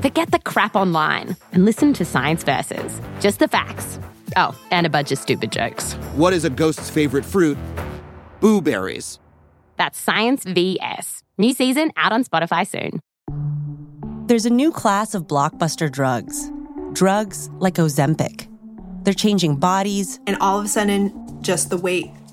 Forget the crap online and listen to Science Versus. Just the facts. Oh, and a bunch of stupid jokes. What is a ghost's favorite fruit? Blueberries. That's Science VS. New season out on Spotify soon. There's a new class of blockbuster drugs. Drugs like Ozempic. They're changing bodies. And all of a sudden, just the weight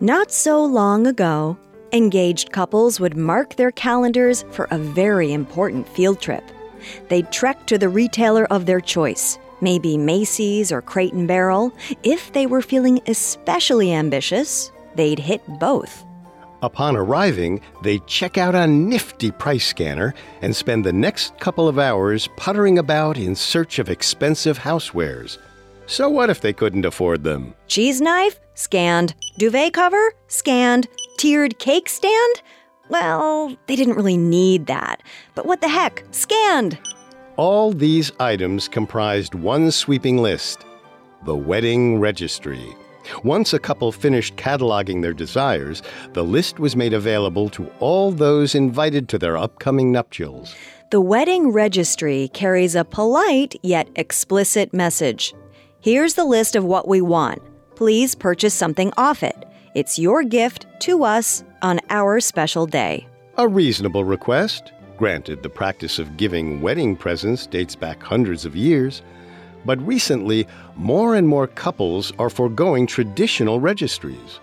Not so long ago, engaged couples would mark their calendars for a very important field trip. They'd trek to the retailer of their choice, maybe Macy's or Crate and Barrel. If they were feeling especially ambitious, they'd hit both. Upon arriving, they check out a nifty price scanner and spend the next couple of hours puttering about in search of expensive housewares. So what if they couldn't afford them? Cheese knife? Scanned. Duvet cover? Scanned. Tiered cake stand? Well, they didn't really need that. But what the heck? Scanned! All these items comprised one sweeping list the wedding registry. Once a couple finished cataloging their desires, the list was made available to all those invited to their upcoming nuptials. The wedding registry carries a polite yet explicit message. Here's the list of what we want. Please purchase something off it. It's your gift to us on our special day. A reasonable request. Granted, the practice of giving wedding presents dates back hundreds of years. But recently, more and more couples are foregoing traditional registries.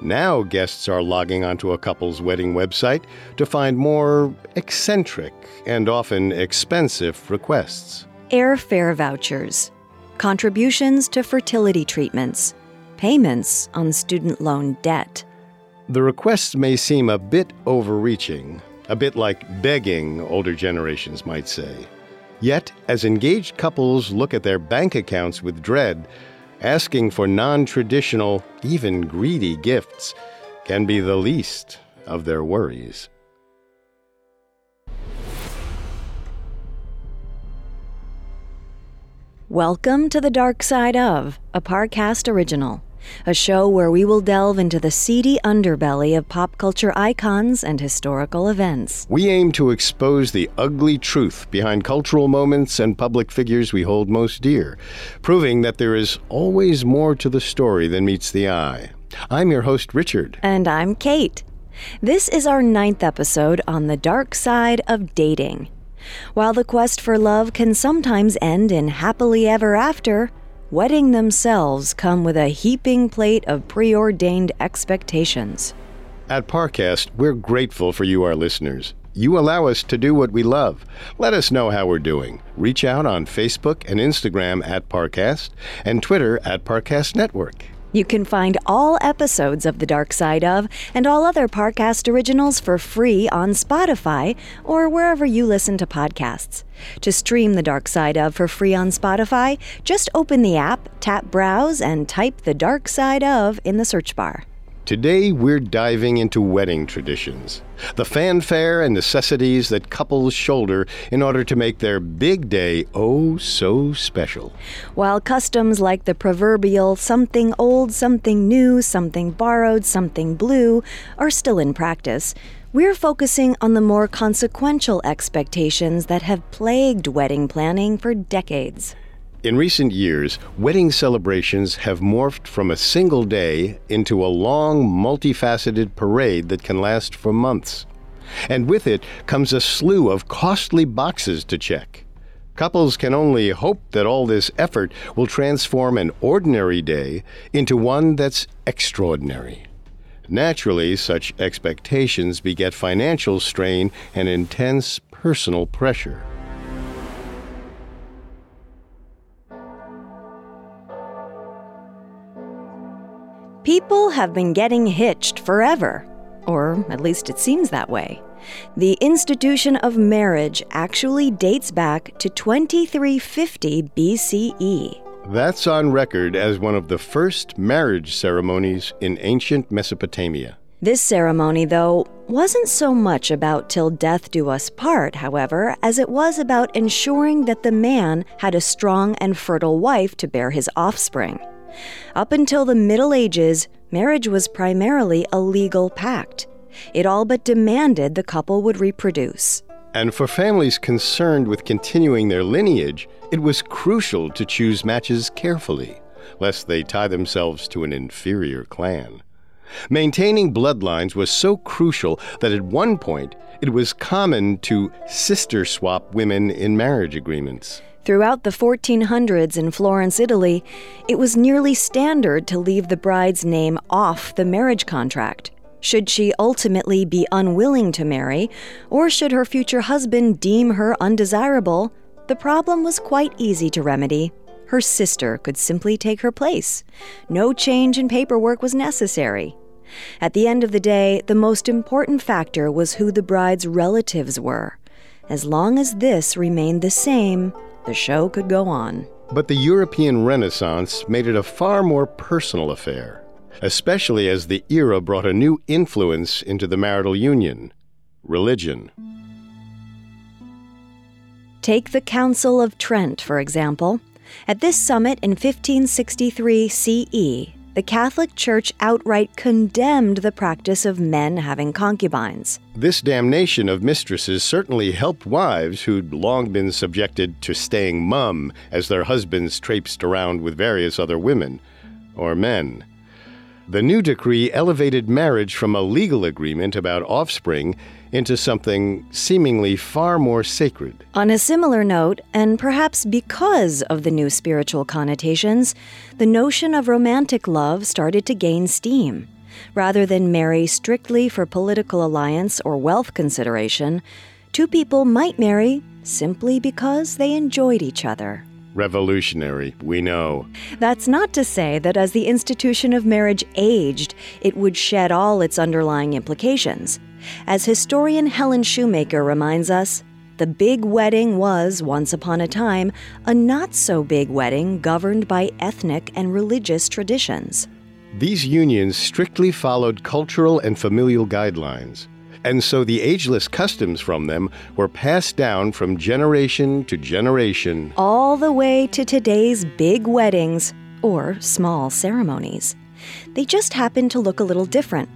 Now, guests are logging onto a couple's wedding website to find more eccentric and often expensive requests. Airfare vouchers, contributions to fertility treatments, payments on student loan debt. The requests may seem a bit overreaching, a bit like begging, older generations might say. Yet, as engaged couples look at their bank accounts with dread, asking for non traditional, even greedy gifts can be the least of their worries. Welcome to the Dark Side of, a Parcast original, a show where we will delve into the seedy underbelly of pop culture icons and historical events. We aim to expose the ugly truth behind cultural moments and public figures we hold most dear, proving that there is always more to the story than meets the eye. I'm your host, Richard. And I'm Kate. This is our ninth episode on the dark side of dating. While the quest for love can sometimes end in happily ever after, wedding themselves come with a heaping plate of preordained expectations. At Parcast, we're grateful for you, our listeners. You allow us to do what we love. Let us know how we're doing. Reach out on Facebook and Instagram at Parcast and Twitter at Parcast Network. You can find all episodes of The Dark Side of and all other Parcast originals for free on Spotify or wherever you listen to podcasts. To stream The Dark Side of for free on Spotify, just open the app, tap Browse, and type The Dark Side of in the search bar. Today, we're diving into wedding traditions, the fanfare and necessities that couples shoulder in order to make their big day oh so special. While customs like the proverbial something old, something new, something borrowed, something blue are still in practice, We're focusing on the more consequential expectations that have plagued wedding planning for decades. In recent years, wedding celebrations have morphed from a single day into a long, multifaceted parade that can last for months. And with it comes a slew of costly boxes to check. Couples can only hope that all this effort will transform an ordinary day into one that's extraordinary. Naturally, such expectations beget financial strain and intense personal pressure. People have been getting hitched forever, or at least it seems that way. The institution of marriage actually dates back to 2350 BCE. That's on record as one of the first marriage ceremonies in ancient Mesopotamia. This ceremony, though, wasn't so much about till death do us part, however, as it was about ensuring that the man had a strong and fertile wife to bear his offspring. Up until the Middle Ages, marriage was primarily a legal pact. It all but demanded the couple would reproduce. And for families concerned with continuing their lineage, it was crucial to choose matches carefully, lest they tie themselves to an inferior clan. Maintaining bloodlines was so crucial that at one point it was common to sister swap women in marriage agreements. Throughout the 1400s in Florence, Italy, it was nearly standard to leave the bride's name off the marriage contract. Should she ultimately be unwilling to marry, or should her future husband deem her undesirable, the problem was quite easy to remedy. Her sister could simply take her place. No change in paperwork was necessary. At the end of the day, the most important factor was who the bride's relatives were. As long as this remained the same, the show could go on. But the European Renaissance made it a far more personal affair, especially as the era brought a new influence into the marital union religion. Take the Council of Trent, for example. At this summit in 1563 CE, the Catholic Church outright condemned the practice of men having concubines. This damnation of mistresses certainly helped wives who'd long been subjected to staying mum as their husbands traipsed around with various other women, or men. The new decree elevated marriage from a legal agreement about offspring into something seemingly far more sacred. On a similar note, and perhaps because of the new spiritual connotations, the notion of romantic love started to gain steam. Rather than marry strictly for political alliance or wealth consideration, two people might marry simply because they enjoyed each other. Revolutionary, we know. That's not to say that as the institution of marriage aged, it would shed all its underlying implications. As historian Helen Shoemaker reminds us, the big wedding was, once upon a time, a not so big wedding governed by ethnic and religious traditions. These unions strictly followed cultural and familial guidelines, and so the ageless customs from them were passed down from generation to generation. All the way to today's big weddings, or small ceremonies. They just happen to look a little different.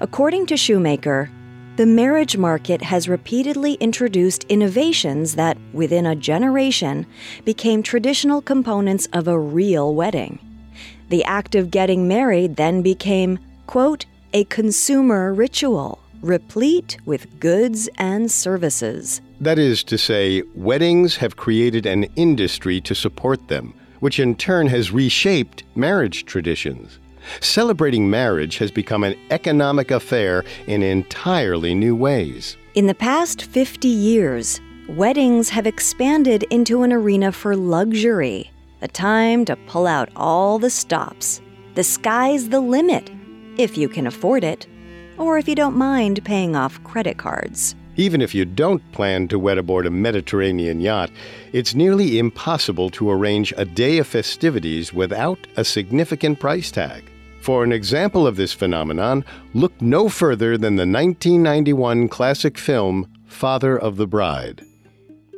According to Shoemaker, the marriage market has repeatedly introduced innovations that, within a generation, became traditional components of a real wedding. The act of getting married then became, quote, a consumer ritual, replete with goods and services. That is to say, weddings have created an industry to support them, which in turn has reshaped marriage traditions. Celebrating marriage has become an economic affair in entirely new ways. In the past 50 years, weddings have expanded into an arena for luxury, a time to pull out all the stops. The sky's the limit, if you can afford it, or if you don't mind paying off credit cards. Even if you don't plan to wed aboard a Mediterranean yacht, it's nearly impossible to arrange a day of festivities without a significant price tag. For an example of this phenomenon, look no further than the 1991 classic film Father of the Bride.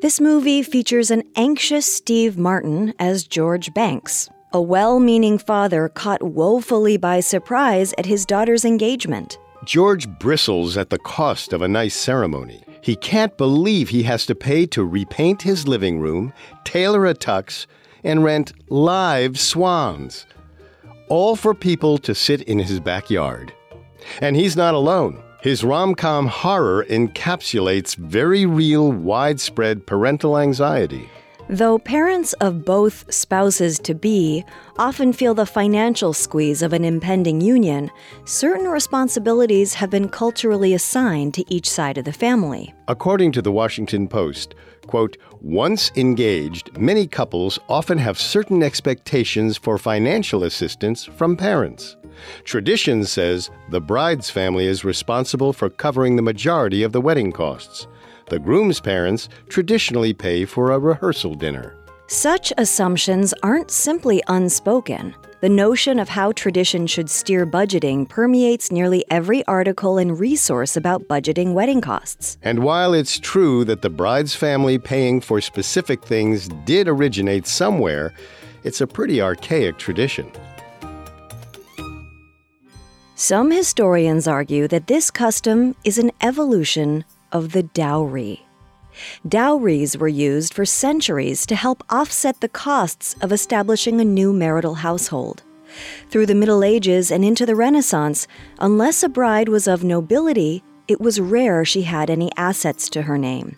This movie features an anxious Steve Martin as George Banks, a well meaning father caught woefully by surprise at his daughter's engagement. George bristles at the cost of a nice ceremony. He can't believe he has to pay to repaint his living room, tailor a tux, and rent live swans. All for people to sit in his backyard. And he's not alone. His rom com horror encapsulates very real, widespread parental anxiety. Though parents of both spouses to be often feel the financial squeeze of an impending union, certain responsibilities have been culturally assigned to each side of the family. According to the Washington Post, quote, once engaged, many couples often have certain expectations for financial assistance from parents. Tradition says the bride's family is responsible for covering the majority of the wedding costs. The groom's parents traditionally pay for a rehearsal dinner. Such assumptions aren't simply unspoken. The notion of how tradition should steer budgeting permeates nearly every article and resource about budgeting wedding costs. And while it's true that the bride's family paying for specific things did originate somewhere, it's a pretty archaic tradition. Some historians argue that this custom is an evolution of the dowry. Dowries were used for centuries to help offset the costs of establishing a new marital household. Through the Middle Ages and into the Renaissance, unless a bride was of nobility, it was rare she had any assets to her name.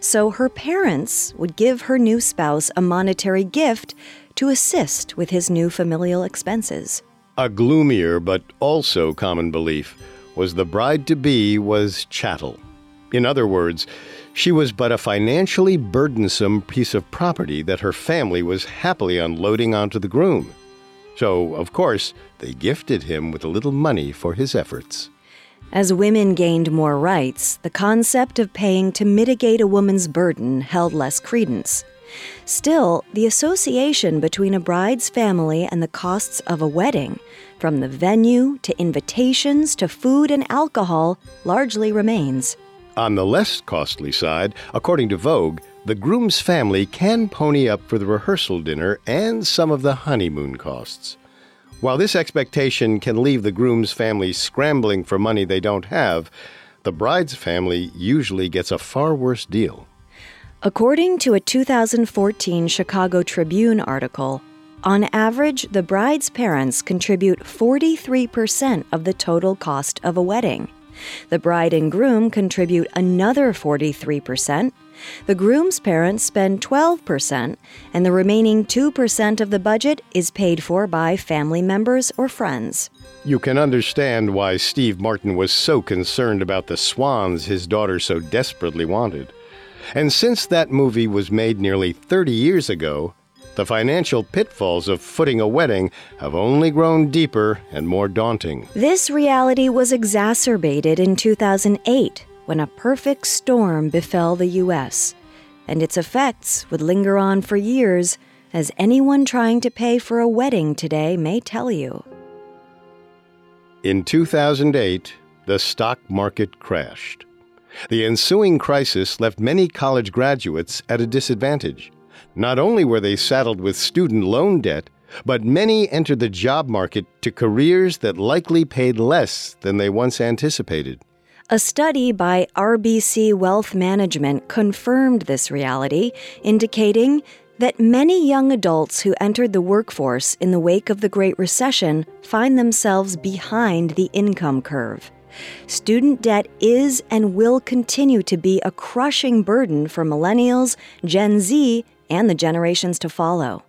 So her parents would give her new spouse a monetary gift to assist with his new familial expenses. A gloomier but also common belief was the bride to be was chattel. In other words, she was but a financially burdensome piece of property that her family was happily unloading onto the groom. So, of course, they gifted him with a little money for his efforts. As women gained more rights, the concept of paying to mitigate a woman's burden held less credence. Still, the association between a bride's family and the costs of a wedding, from the venue to invitations to food and alcohol, largely remains. On the less costly side, according to Vogue, the groom's family can pony up for the rehearsal dinner and some of the honeymoon costs. While this expectation can leave the groom's family scrambling for money they don't have, the bride's family usually gets a far worse deal. According to a 2014 Chicago Tribune article, on average, the bride's parents contribute 43% of the total cost of a wedding. The bride and groom contribute another 43%. The groom's parents spend 12%, and the remaining 2% of the budget is paid for by family members or friends. You can understand why Steve Martin was so concerned about the swans his daughter so desperately wanted. And since that movie was made nearly 30 years ago, the financial pitfalls of footing a wedding have only grown deeper and more daunting. This reality was exacerbated in 2008 when a perfect storm befell the U.S., and its effects would linger on for years, as anyone trying to pay for a wedding today may tell you. In 2008, the stock market crashed. The ensuing crisis left many college graduates at a disadvantage. Not only were they saddled with student loan debt, but many entered the job market to careers that likely paid less than they once anticipated. A study by RBC Wealth Management confirmed this reality, indicating that many young adults who entered the workforce in the wake of the Great Recession find themselves behind the income curve. Student debt is and will continue to be a crushing burden for millennials, Gen Z, and the generations to follow.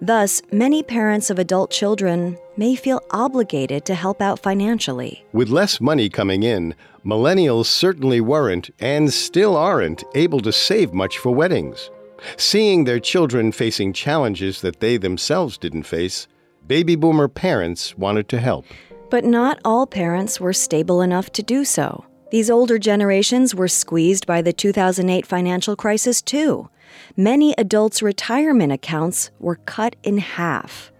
Thus, many parents of adult children may feel obligated to help out financially. With less money coming in, millennials certainly weren't and still aren't able to save much for weddings. Seeing their children facing challenges that they themselves didn't face, baby boomer parents wanted to help. But not all parents were stable enough to do so. These older generations were squeezed by the 2008 financial crisis, too many adults' retirement accounts were cut in half.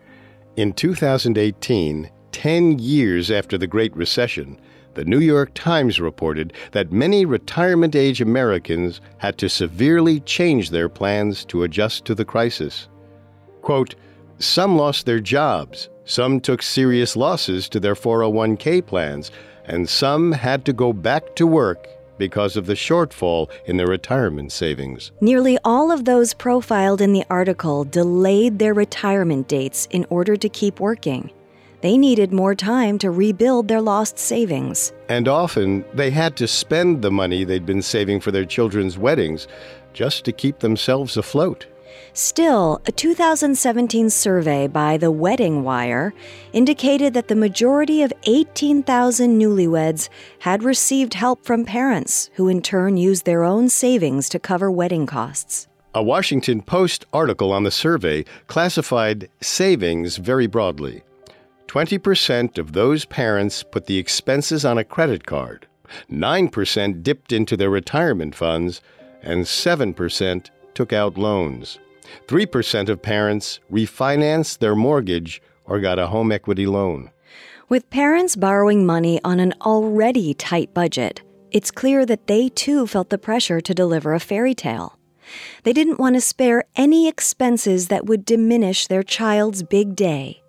In 2018, 10 years after the Great Recession, the New York Times reported that many retirement age Americans had to severely change their plans to adjust to the crisis. Quote, some lost their jobs, some took serious losses to their 401k plans, and some had to go back to work because of the shortfall in their retirement savings. Nearly all of those profiled in the article delayed their retirement dates in order to keep working. They needed more time to rebuild their lost savings. And often they had to spend the money they'd been saving for their children's weddings just to keep themselves afloat. Still, a 2017 survey by The Wedding Wire indicated that the majority of 18,000 newlyweds had received help from parents, who in turn used their own savings to cover wedding costs. A Washington Post article on the survey classified savings very broadly. 20% of those parents put the expenses on a credit card, 9% dipped into their retirement funds, and 7% took out loans. 3% of parents refinanced their mortgage or got a home equity loan. With parents borrowing money on an already tight budget, it's clear that they too felt the pressure to deliver a fairy tale. They didn't want to spare any expenses that would diminish their child's big day,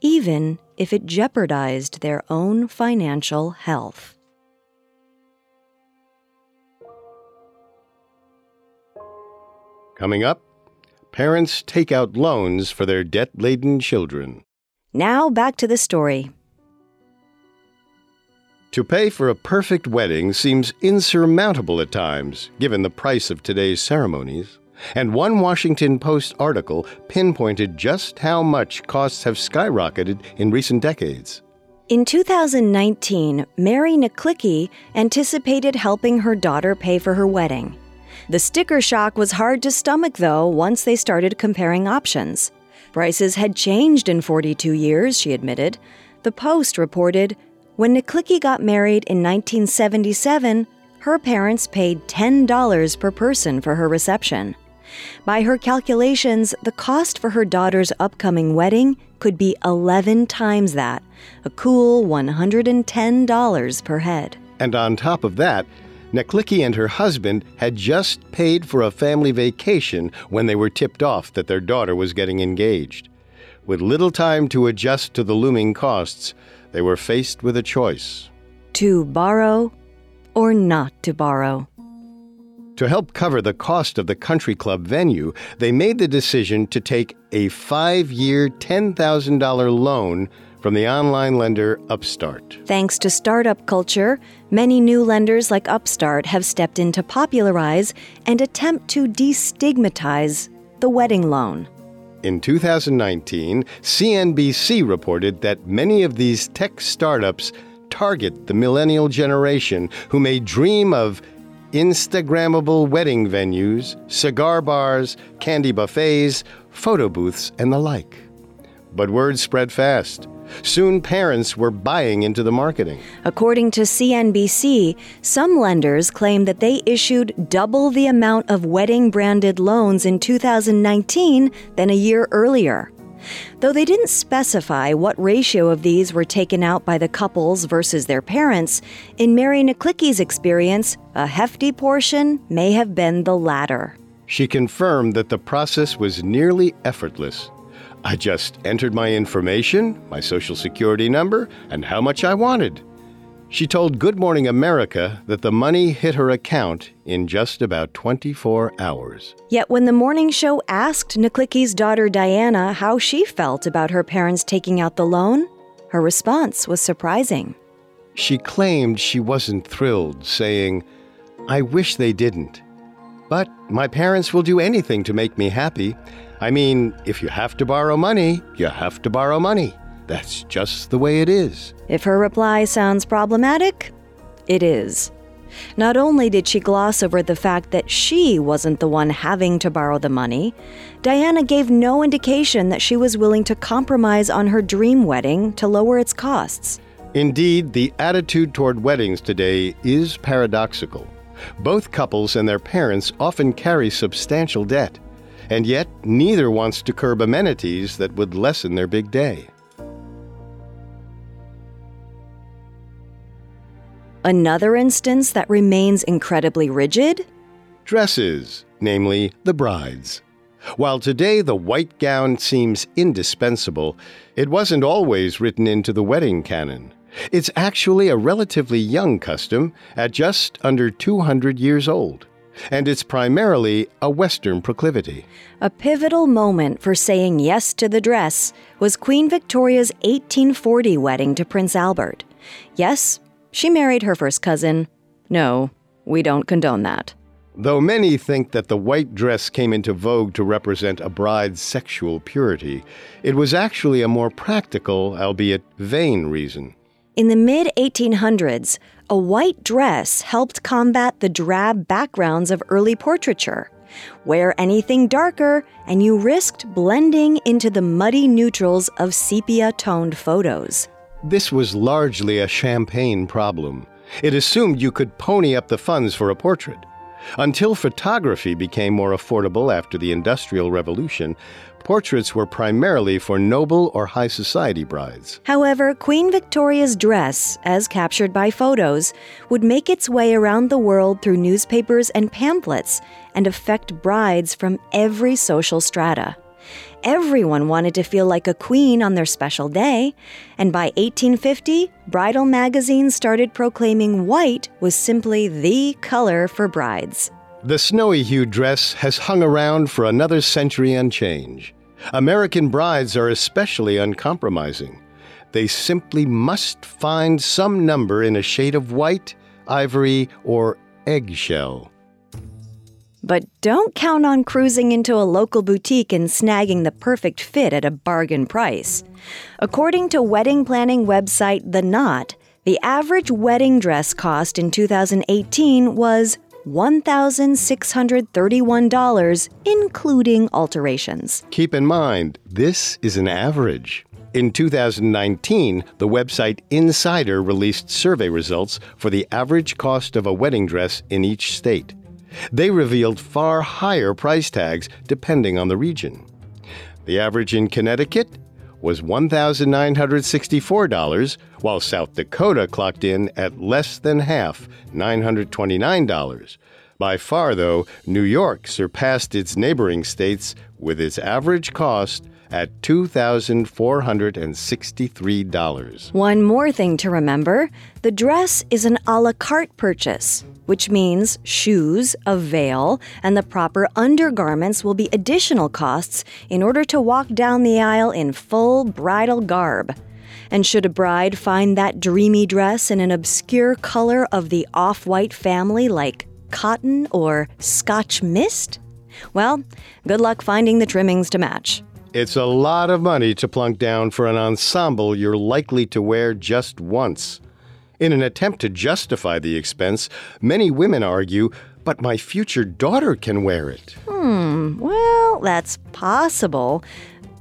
even if it jeopardized their own financial health. Coming up, parents take out loans for their debt laden children. Now back to the story. To pay for a perfect wedding seems insurmountable at times, given the price of today's ceremonies. And one Washington Post article pinpointed just how much costs have skyrocketed in recent decades. In 2019, Mary Naklicki anticipated helping her daughter pay for her wedding. The sticker shock was hard to stomach, though, once they started comparing options. Prices had changed in 42 years, she admitted. The Post reported when Naklicki got married in 1977, her parents paid $10 per person for her reception. By her calculations, the cost for her daughter's upcoming wedding could be 11 times that, a cool $110 per head. And on top of that, Naklicki and her husband had just paid for a family vacation when they were tipped off that their daughter was getting engaged. With little time to adjust to the looming costs, they were faced with a choice to borrow or not to borrow. To help cover the cost of the country club venue, they made the decision to take a five year, $10,000 loan from the online lender Upstart. Thanks to startup culture, many new lenders like Upstart have stepped in to popularize and attempt to destigmatize the wedding loan. In 2019, CNBC reported that many of these tech startups target the millennial generation who may dream of Instagrammable wedding venues, cigar bars, candy buffets, photo booths, and the like. But word spread fast. Soon parents were buying into the marketing. According to CNBC, some lenders claim that they issued double the amount of wedding branded loans in 2019 than a year earlier. Though they didn't specify what ratio of these were taken out by the couples versus their parents, in Mary Naklicki's experience, a hefty portion may have been the latter. She confirmed that the process was nearly effortless. I just entered my information, my social security number, and how much I wanted. She told Good Morning America that the money hit her account in just about 24 hours. Yet when the morning show asked Naklicki's daughter Diana how she felt about her parents taking out the loan, her response was surprising. She claimed she wasn't thrilled, saying, I wish they didn't. But my parents will do anything to make me happy. I mean, if you have to borrow money, you have to borrow money. That's just the way it is. If her reply sounds problematic, it is. Not only did she gloss over the fact that she wasn't the one having to borrow the money, Diana gave no indication that she was willing to compromise on her dream wedding to lower its costs. Indeed, the attitude toward weddings today is paradoxical. Both couples and their parents often carry substantial debt and yet neither wants to curb amenities that would lessen their big day. Another instance that remains incredibly rigid? Dresses, namely the bride's. While today the white gown seems indispensable, it wasn't always written into the wedding canon. It's actually a relatively young custom at just under 200 years old, and it's primarily a Western proclivity. A pivotal moment for saying yes to the dress was Queen Victoria's 1840 wedding to Prince Albert. Yes, she married her first cousin. No, we don't condone that. Though many think that the white dress came into vogue to represent a bride's sexual purity, it was actually a more practical, albeit vain, reason. In the mid 1800s, a white dress helped combat the drab backgrounds of early portraiture. Wear anything darker, and you risked blending into the muddy neutrals of sepia toned photos. This was largely a champagne problem. It assumed you could pony up the funds for a portrait. Until photography became more affordable after the Industrial Revolution, portraits were primarily for noble or high society brides. However, Queen Victoria's dress, as captured by photos, would make its way around the world through newspapers and pamphlets and affect brides from every social strata. Everyone wanted to feel like a queen on their special day, and by 1850, bridal magazines started proclaiming white was simply the color for brides. The snowy hued dress has hung around for another century and change. American brides are especially uncompromising. They simply must find some number in a shade of white, ivory, or eggshell. But don't count on cruising into a local boutique and snagging the perfect fit at a bargain price. According to wedding planning website The Knot, the average wedding dress cost in 2018 was $1,631, including alterations. Keep in mind, this is an average. In 2019, the website Insider released survey results for the average cost of a wedding dress in each state. They revealed far higher price tags depending on the region. The average in Connecticut was $1,964, while South Dakota clocked in at less than half, $929. By far, though, New York surpassed its neighboring states with its average cost at $2,463. One more thing to remember the dress is an a la carte purchase, which means shoes, a veil, and the proper undergarments will be additional costs in order to walk down the aisle in full bridal garb. And should a bride find that dreamy dress in an obscure color of the off white family like cotton or scotch mist? Well, good luck finding the trimmings to match. It's a lot of money to plunk down for an ensemble you're likely to wear just once. In an attempt to justify the expense, many women argue, but my future daughter can wear it. Hmm, well, that's possible.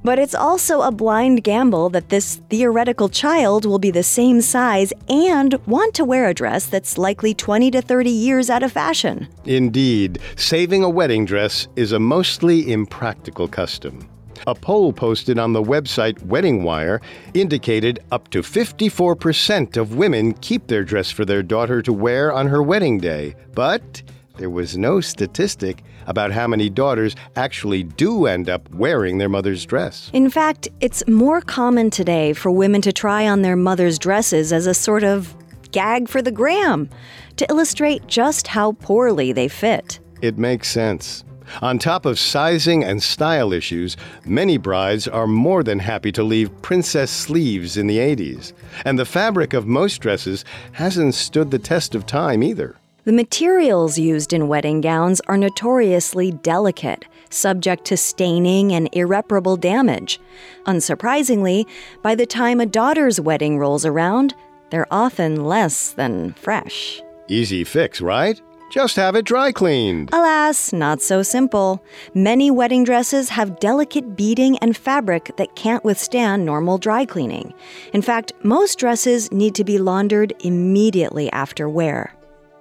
But it's also a blind gamble that this theoretical child will be the same size and want to wear a dress that's likely 20 to 30 years out of fashion. Indeed, saving a wedding dress is a mostly impractical custom. A poll posted on the website Wedding Wire indicated up to 54% of women keep their dress for their daughter to wear on her wedding day. But there was no statistic about how many daughters actually do end up wearing their mother's dress. In fact, it's more common today for women to try on their mother's dresses as a sort of gag for the gram to illustrate just how poorly they fit. It makes sense. On top of sizing and style issues, many brides are more than happy to leave princess sleeves in the 80s. And the fabric of most dresses hasn't stood the test of time either. The materials used in wedding gowns are notoriously delicate, subject to staining and irreparable damage. Unsurprisingly, by the time a daughter's wedding rolls around, they're often less than fresh. Easy fix, right? Just have it dry cleaned. Alas, not so simple. Many wedding dresses have delicate beading and fabric that can't withstand normal dry cleaning. In fact, most dresses need to be laundered immediately after wear.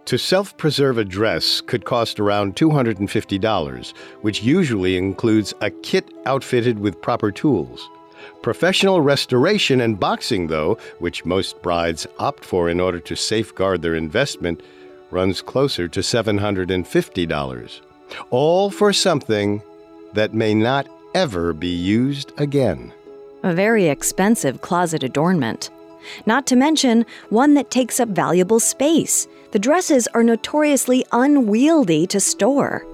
To self preserve a dress could cost around $250, which usually includes a kit outfitted with proper tools. Professional restoration and boxing, though, which most brides opt for in order to safeguard their investment, runs closer to $750. All for something that may not ever be used again. A very expensive closet adornment. Not to mention one that takes up valuable space. The dresses are notoriously unwieldy to store.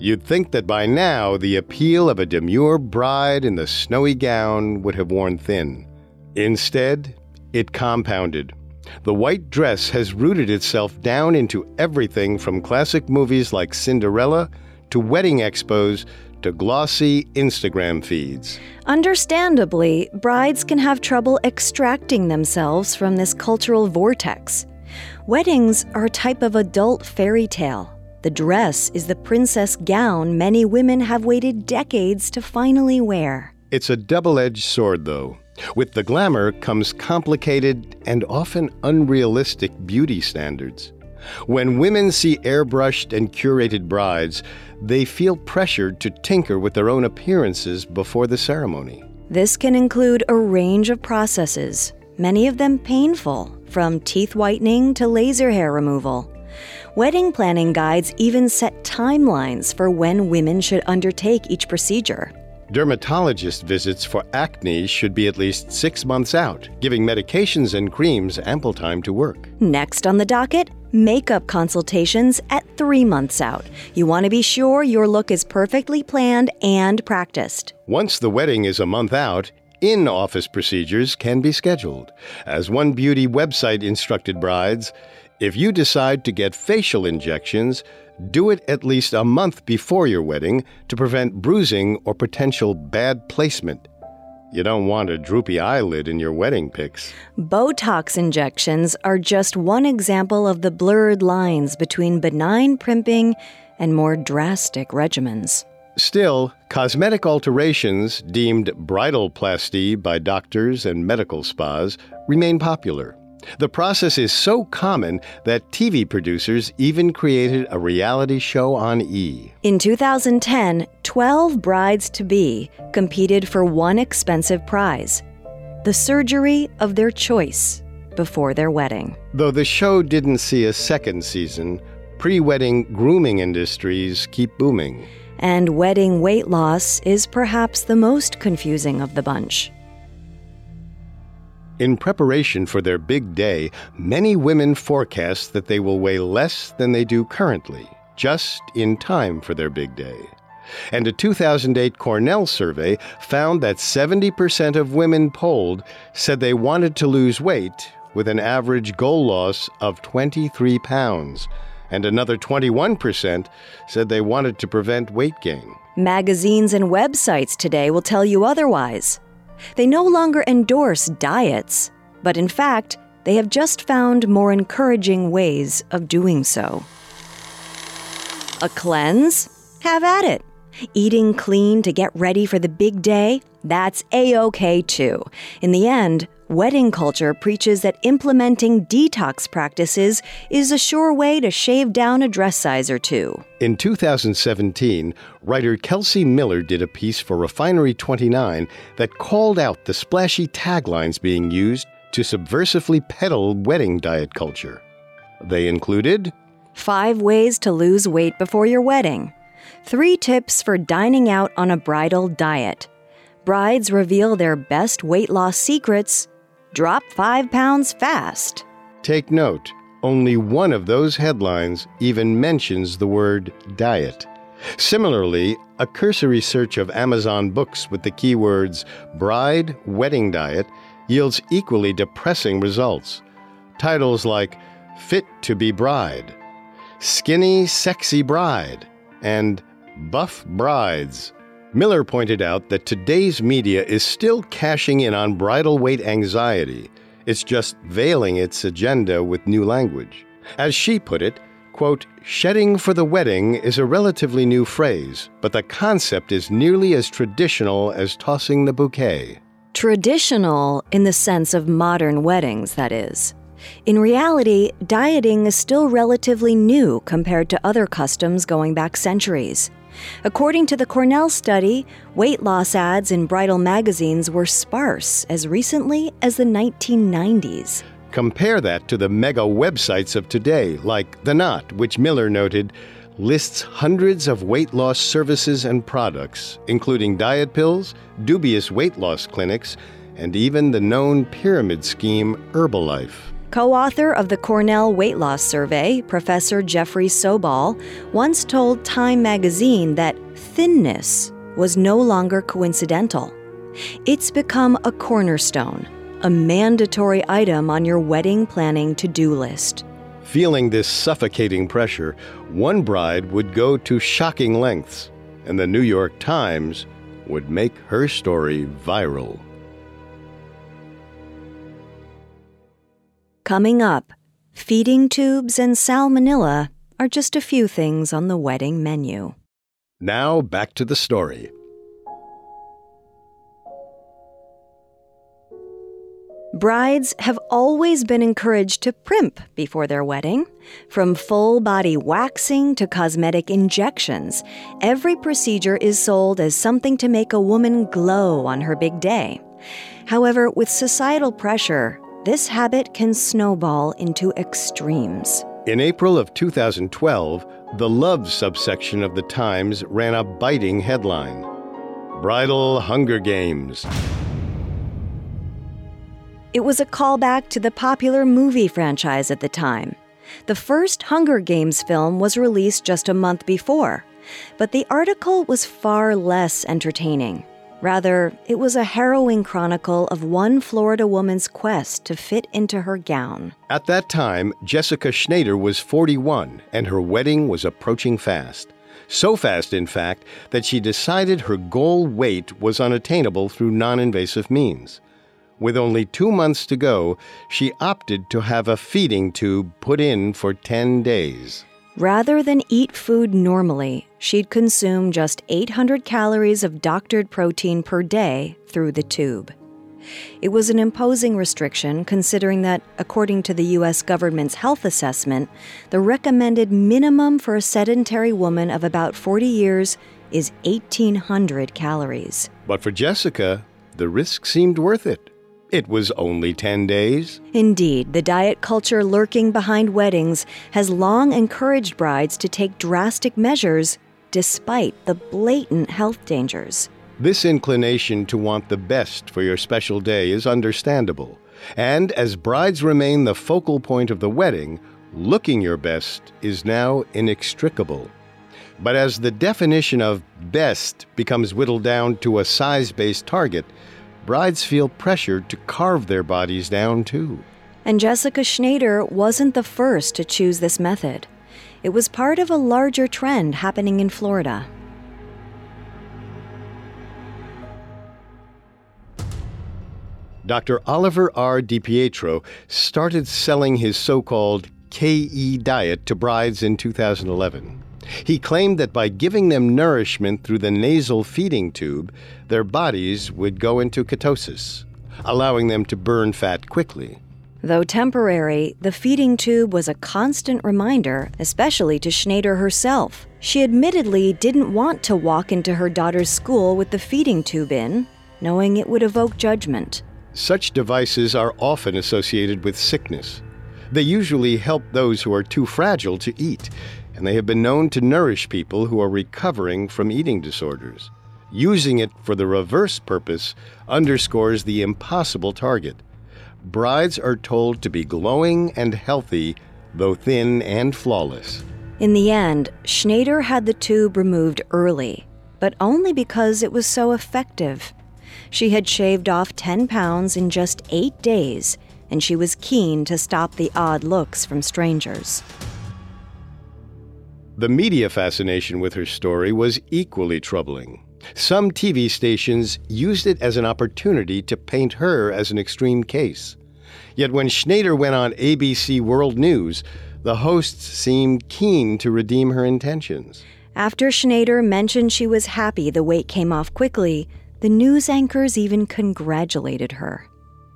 You'd think that by now the appeal of a demure bride in the snowy gown would have worn thin. Instead, it compounded. The white dress has rooted itself down into everything from classic movies like Cinderella to wedding expos to glossy Instagram feeds. Understandably, brides can have trouble extracting themselves from this cultural vortex. Weddings are a type of adult fairy tale. The dress is the princess gown many women have waited decades to finally wear. It's a double edged sword, though. With the glamour comes complicated and often unrealistic beauty standards. When women see airbrushed and curated brides, they feel pressured to tinker with their own appearances before the ceremony. This can include a range of processes, many of them painful, from teeth whitening to laser hair removal. Wedding planning guides even set timelines for when women should undertake each procedure. Dermatologist visits for acne should be at least six months out, giving medications and creams ample time to work. Next on the docket, makeup consultations at three months out. You want to be sure your look is perfectly planned and practiced. Once the wedding is a month out, in office procedures can be scheduled. As one beauty website instructed brides, if you decide to get facial injections, do it at least a month before your wedding to prevent bruising or potential bad placement. You don't want a droopy eyelid in your wedding pics. Botox injections are just one example of the blurred lines between benign primping and more drastic regimens. Still, cosmetic alterations deemed bridal plasty by doctors and medical spas remain popular. The process is so common that TV producers even created a reality show on E! In 2010, 12 brides to be competed for one expensive prize the surgery of their choice before their wedding. Though the show didn't see a second season, pre wedding grooming industries keep booming. And wedding weight loss is perhaps the most confusing of the bunch. In preparation for their big day, many women forecast that they will weigh less than they do currently, just in time for their big day. And a 2008 Cornell survey found that 70% of women polled said they wanted to lose weight with an average goal loss of 23 pounds, and another 21% said they wanted to prevent weight gain. Magazines and websites today will tell you otherwise. They no longer endorse diets, but in fact, they have just found more encouraging ways of doing so. A cleanse? Have at it. Eating clean to get ready for the big day? That's A OK too. In the end, wedding culture preaches that implementing detox practices is a sure way to shave down a dress size or two. In 2017, writer Kelsey Miller did a piece for Refinery 29 that called out the splashy taglines being used to subversively peddle wedding diet culture. They included Five ways to lose weight before your wedding. Three tips for dining out on a bridal diet. Brides reveal their best weight loss secrets. Drop five pounds fast. Take note, only one of those headlines even mentions the word diet. Similarly, a cursory search of Amazon books with the keywords bride wedding diet yields equally depressing results. Titles like Fit to be Bride, Skinny Sexy Bride, and Buff Brides. Miller pointed out that today's media is still cashing in on bridal weight anxiety. It's just veiling its agenda with new language. As she put it, quote, shedding for the wedding is a relatively new phrase, but the concept is nearly as traditional as tossing the bouquet. Traditional in the sense of modern weddings, that is. In reality, dieting is still relatively new compared to other customs going back centuries. According to the Cornell study, weight loss ads in bridal magazines were sparse as recently as the 1990s. Compare that to the mega websites of today, like The Knot, which Miller noted lists hundreds of weight loss services and products, including diet pills, dubious weight loss clinics, and even the known pyramid scheme Herbalife. Co author of the Cornell Weight Loss Survey, Professor Jeffrey Sobal, once told Time magazine that thinness was no longer coincidental. It's become a cornerstone, a mandatory item on your wedding planning to do list. Feeling this suffocating pressure, one bride would go to shocking lengths, and the New York Times would make her story viral. Coming up, feeding tubes and salmonella are just a few things on the wedding menu. Now back to the story. Brides have always been encouraged to primp before their wedding. From full body waxing to cosmetic injections, every procedure is sold as something to make a woman glow on her big day. However, with societal pressure, this habit can snowball into extremes. In April of 2012, the Love subsection of the Times ran a biting headline Bridal Hunger Games. It was a callback to the popular movie franchise at the time. The first Hunger Games film was released just a month before, but the article was far less entertaining. Rather, it was a harrowing chronicle of one Florida woman's quest to fit into her gown. At that time, Jessica Schneider was 41 and her wedding was approaching fast. So fast, in fact, that she decided her goal weight was unattainable through non invasive means. With only two months to go, she opted to have a feeding tube put in for 10 days. Rather than eat food normally, she'd consume just 800 calories of doctored protein per day through the tube. It was an imposing restriction considering that, according to the U.S. government's health assessment, the recommended minimum for a sedentary woman of about 40 years is 1,800 calories. But for Jessica, the risk seemed worth it. It was only 10 days. Indeed, the diet culture lurking behind weddings has long encouraged brides to take drastic measures despite the blatant health dangers. This inclination to want the best for your special day is understandable. And as brides remain the focal point of the wedding, looking your best is now inextricable. But as the definition of best becomes whittled down to a size based target, brides feel pressured to carve their bodies down too. And Jessica Schneider wasn't the first to choose this method. It was part of a larger trend happening in Florida. Dr. Oliver R. DiPietro started selling his so called KE diet to brides in 2011. He claimed that by giving them nourishment through the nasal feeding tube, their bodies would go into ketosis, allowing them to burn fat quickly. Though temporary, the feeding tube was a constant reminder, especially to Schneider herself. She admittedly didn't want to walk into her daughter's school with the feeding tube in, knowing it would evoke judgment. Such devices are often associated with sickness. They usually help those who are too fragile to eat, and they have been known to nourish people who are recovering from eating disorders. Using it for the reverse purpose underscores the impossible target. Brides are told to be glowing and healthy, though thin and flawless. In the end, Schneider had the tube removed early, but only because it was so effective. She had shaved off 10 pounds in just eight days, and she was keen to stop the odd looks from strangers. The media fascination with her story was equally troubling. Some TV stations used it as an opportunity to paint her as an extreme case. Yet when Schneider went on ABC World News, the hosts seemed keen to redeem her intentions. After Schneider mentioned she was happy the weight came off quickly, the news anchors even congratulated her.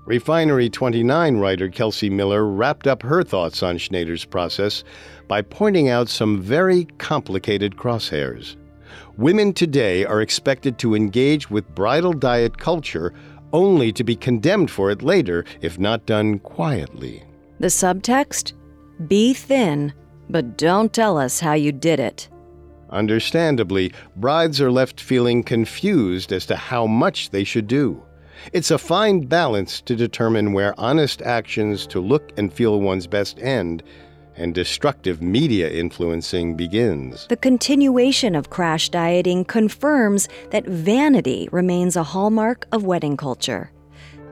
Refinery 29 writer Kelsey Miller wrapped up her thoughts on Schneider's process by pointing out some very complicated crosshairs. Women today are expected to engage with bridal diet culture only to be condemned for it later if not done quietly. The subtext Be thin, but don't tell us how you did it. Understandably, brides are left feeling confused as to how much they should do. It's a fine balance to determine where honest actions to look and feel one's best end and destructive media influencing begins. The continuation of crash dieting confirms that vanity remains a hallmark of wedding culture.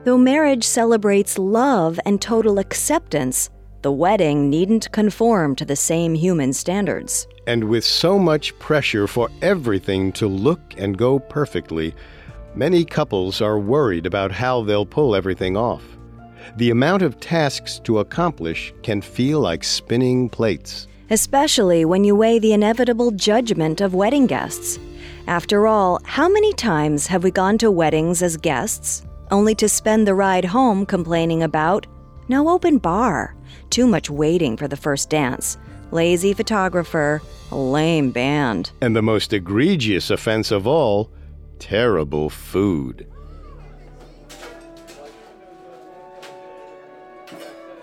Though marriage celebrates love and total acceptance, the wedding needn't conform to the same human standards. And with so much pressure for everything to look and go perfectly, many couples are worried about how they'll pull everything off. The amount of tasks to accomplish can feel like spinning plates. Especially when you weigh the inevitable judgment of wedding guests. After all, how many times have we gone to weddings as guests, only to spend the ride home complaining about no open bar, too much waiting for the first dance, lazy photographer, lame band. And the most egregious offense of all terrible food.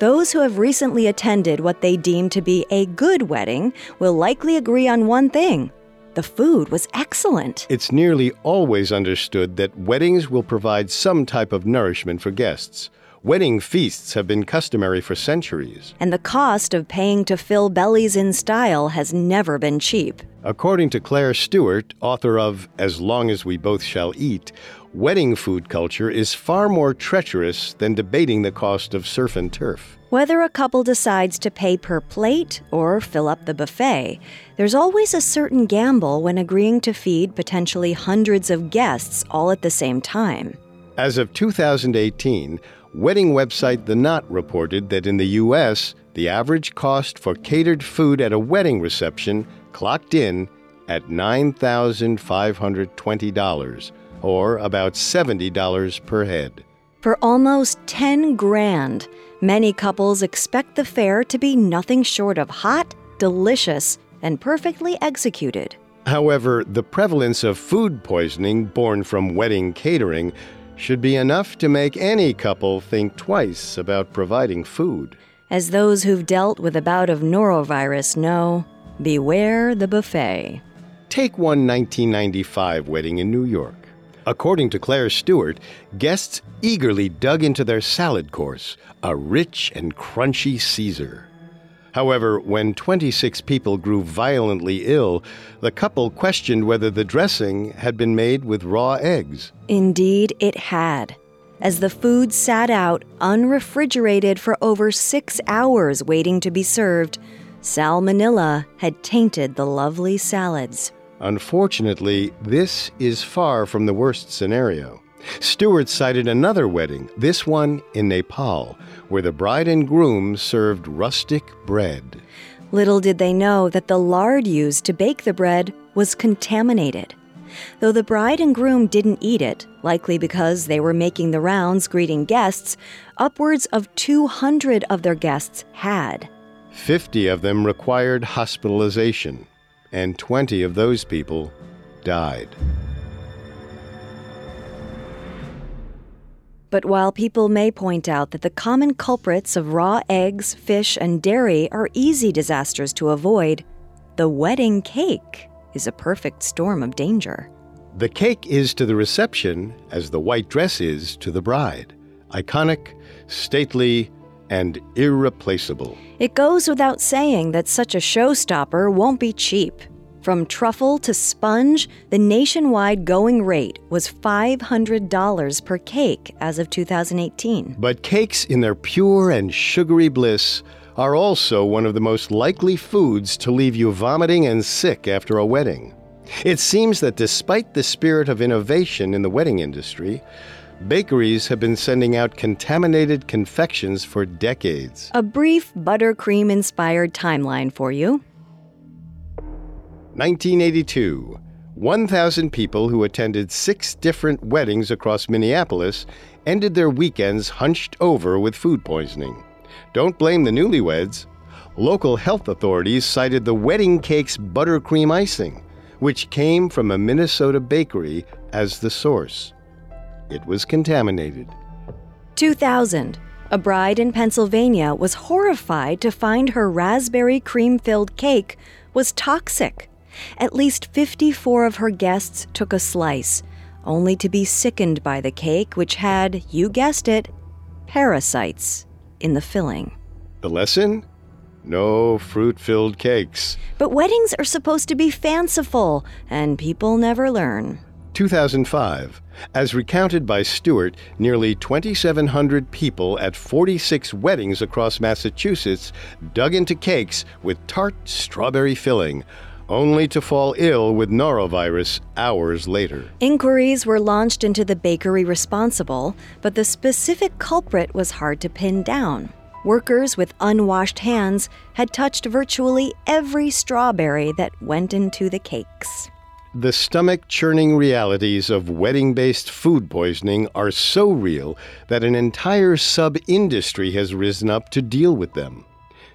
Those who have recently attended what they deem to be a good wedding will likely agree on one thing the food was excellent. It's nearly always understood that weddings will provide some type of nourishment for guests. Wedding feasts have been customary for centuries. And the cost of paying to fill bellies in style has never been cheap. According to Claire Stewart, author of As Long as We Both Shall Eat, wedding food culture is far more treacherous than debating the cost of surf and turf. Whether a couple decides to pay per plate or fill up the buffet, there's always a certain gamble when agreeing to feed potentially hundreds of guests all at the same time. As of 2018, wedding website The Knot reported that in the U.S., the average cost for catered food at a wedding reception clocked in at $9,520, or about $70 per head. For almost 10 grand, many couples expect the fare to be nothing short of hot, delicious, and perfectly executed. However, the prevalence of food poisoning born from wedding catering should be enough to make any couple think twice about providing food. As those who've dealt with a bout of norovirus know, beware the buffet. Take one 1995 wedding in New York. According to Claire Stewart, guests eagerly dug into their salad course, a rich and crunchy Caesar. However, when 26 people grew violently ill, the couple questioned whether the dressing had been made with raw eggs. Indeed, it had. As the food sat out unrefrigerated for over six hours waiting to be served, salmonella had tainted the lovely salads. Unfortunately, this is far from the worst scenario. Stewart cited another wedding, this one in Nepal, where the bride and groom served rustic bread. Little did they know that the lard used to bake the bread was contaminated. Though the bride and groom didn't eat it, likely because they were making the rounds greeting guests, upwards of 200 of their guests had. 50 of them required hospitalization, and 20 of those people died. But while people may point out that the common culprits of raw eggs, fish, and dairy are easy disasters to avoid, the wedding cake is a perfect storm of danger. The cake is to the reception as the white dress is to the bride iconic, stately, and irreplaceable. It goes without saying that such a showstopper won't be cheap. From truffle to sponge, the nationwide going rate was $500 per cake as of 2018. But cakes, in their pure and sugary bliss, are also one of the most likely foods to leave you vomiting and sick after a wedding. It seems that despite the spirit of innovation in the wedding industry, bakeries have been sending out contaminated confections for decades. A brief buttercream inspired timeline for you. 1982. 1,000 people who attended six different weddings across Minneapolis ended their weekends hunched over with food poisoning. Don't blame the newlyweds. Local health authorities cited the wedding cake's buttercream icing, which came from a Minnesota bakery, as the source. It was contaminated. 2000. A bride in Pennsylvania was horrified to find her raspberry cream filled cake was toxic. At least 54 of her guests took a slice. only to be sickened by the cake, which had, you guessed it, parasites in the filling. The lesson? No fruit filled cakes. But weddings are supposed to be fanciful, and people never learn. 2005. As recounted by Stewart, nearly 2,700 people at 46 weddings across Massachusetts dug into cakes with tart strawberry filling, only to fall ill with norovirus hours later. Inquiries were launched into the bakery responsible, but the specific culprit was hard to pin down. Workers with unwashed hands had touched virtually every strawberry that went into the cakes. The stomach churning realities of wedding based food poisoning are so real that an entire sub industry has risen up to deal with them.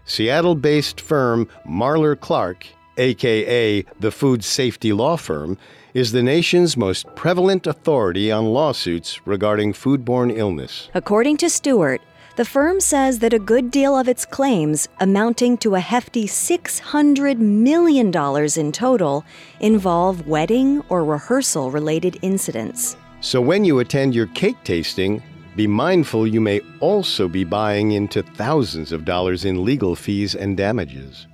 Seattle based firm Marler Clark, aka the Food Safety Law Firm, is the nation's most prevalent authority on lawsuits regarding foodborne illness. According to Stewart, the firm says that a good deal of its claims, amounting to a hefty $600 million in total, involve wedding or rehearsal related incidents. So when you attend your cake tasting, be mindful you may also be buying into thousands of dollars in legal fees and damages.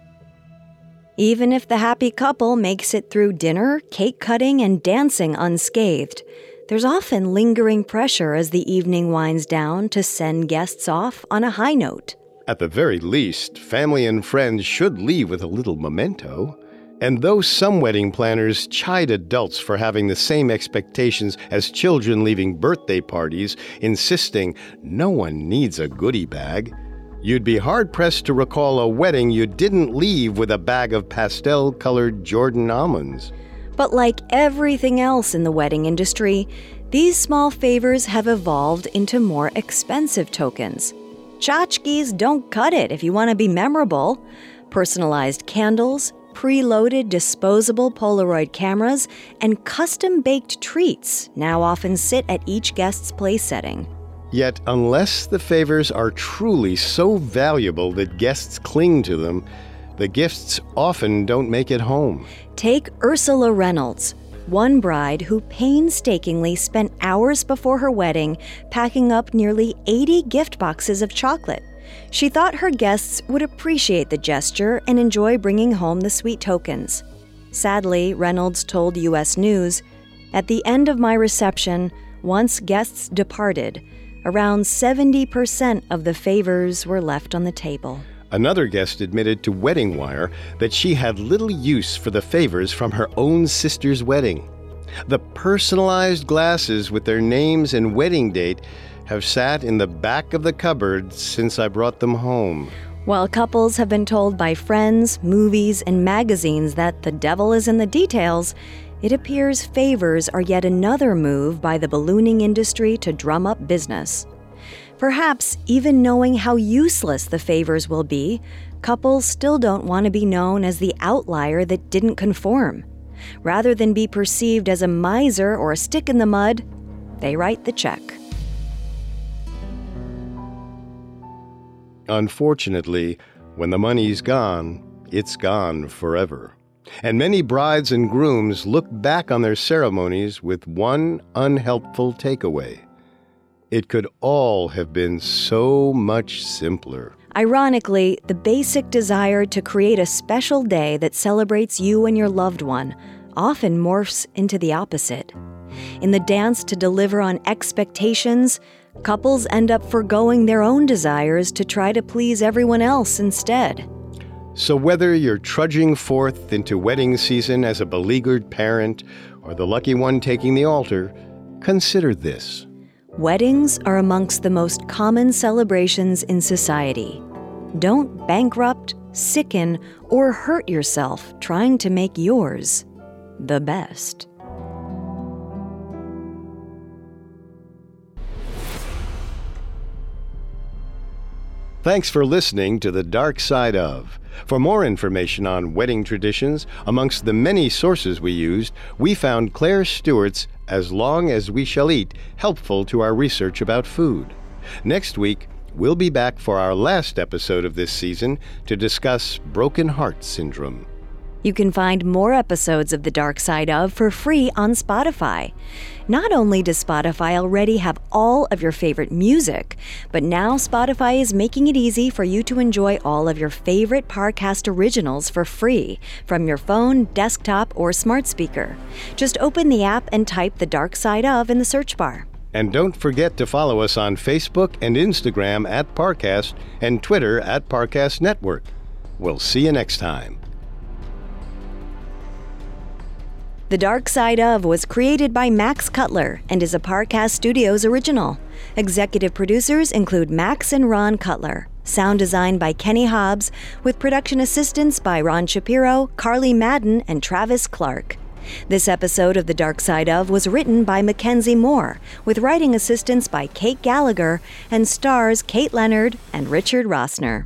Even if the happy couple makes it through dinner, cake cutting, and dancing unscathed, there's often lingering pressure as the evening winds down to send guests off on a high note. At the very least, family and friends should leave with a little memento. And though some wedding planners chide adults for having the same expectations as children leaving birthday parties, insisting no one needs a goodie bag, you'd be hard pressed to recall a wedding you didn't leave with a bag of pastel colored Jordan almonds. But like everything else in the wedding industry, these small favors have evolved into more expensive tokens. Tchotchkes don't cut it if you want to be memorable. Personalized candles, preloaded disposable Polaroid cameras, and custom baked treats now often sit at each guest's place setting. Yet, unless the favors are truly so valuable that guests cling to them, the gifts often don't make it home. Take Ursula Reynolds, one bride who painstakingly spent hours before her wedding packing up nearly 80 gift boxes of chocolate. She thought her guests would appreciate the gesture and enjoy bringing home the sweet tokens. Sadly, Reynolds told U.S. News At the end of my reception, once guests departed, around 70% of the favors were left on the table. Another guest admitted to Wedding Wire that she had little use for the favors from her own sister's wedding. The personalized glasses with their names and wedding date have sat in the back of the cupboard since I brought them home. While couples have been told by friends, movies, and magazines that the devil is in the details, it appears favors are yet another move by the ballooning industry to drum up business. Perhaps even knowing how useless the favors will be, couples still don't want to be known as the outlier that didn't conform. Rather than be perceived as a miser or a stick in the mud, they write the check. Unfortunately, when the money's gone, it's gone forever. And many brides and grooms look back on their ceremonies with one unhelpful takeaway. It could all have been so much simpler. Ironically, the basic desire to create a special day that celebrates you and your loved one often morphs into the opposite. In the dance to deliver on expectations, couples end up foregoing their own desires to try to please everyone else instead. So, whether you're trudging forth into wedding season as a beleaguered parent or the lucky one taking the altar, consider this. Weddings are amongst the most common celebrations in society. Don't bankrupt, sicken, or hurt yourself trying to make yours the best. Thanks for listening to The Dark Side of. For more information on wedding traditions, amongst the many sources we used, we found Claire Stewart's As Long as We Shall Eat helpful to our research about food. Next week, we'll be back for our last episode of this season to discuss broken heart syndrome. You can find more episodes of The Dark Side of for free on Spotify. Not only does Spotify already have all of your favorite music, but now Spotify is making it easy for you to enjoy all of your favorite Parcast originals for free from your phone, desktop, or smart speaker. Just open the app and type The Dark Side of in the search bar. And don't forget to follow us on Facebook and Instagram at Parcast and Twitter at Parcast Network. We'll see you next time. The Dark Side of was created by Max Cutler and is a Parcast Studios original. Executive producers include Max and Ron Cutler. Sound design by Kenny Hobbs, with production assistance by Ron Shapiro, Carly Madden, and Travis Clark. This episode of The Dark Side of was written by Mackenzie Moore, with writing assistance by Kate Gallagher, and stars Kate Leonard and Richard Rossner.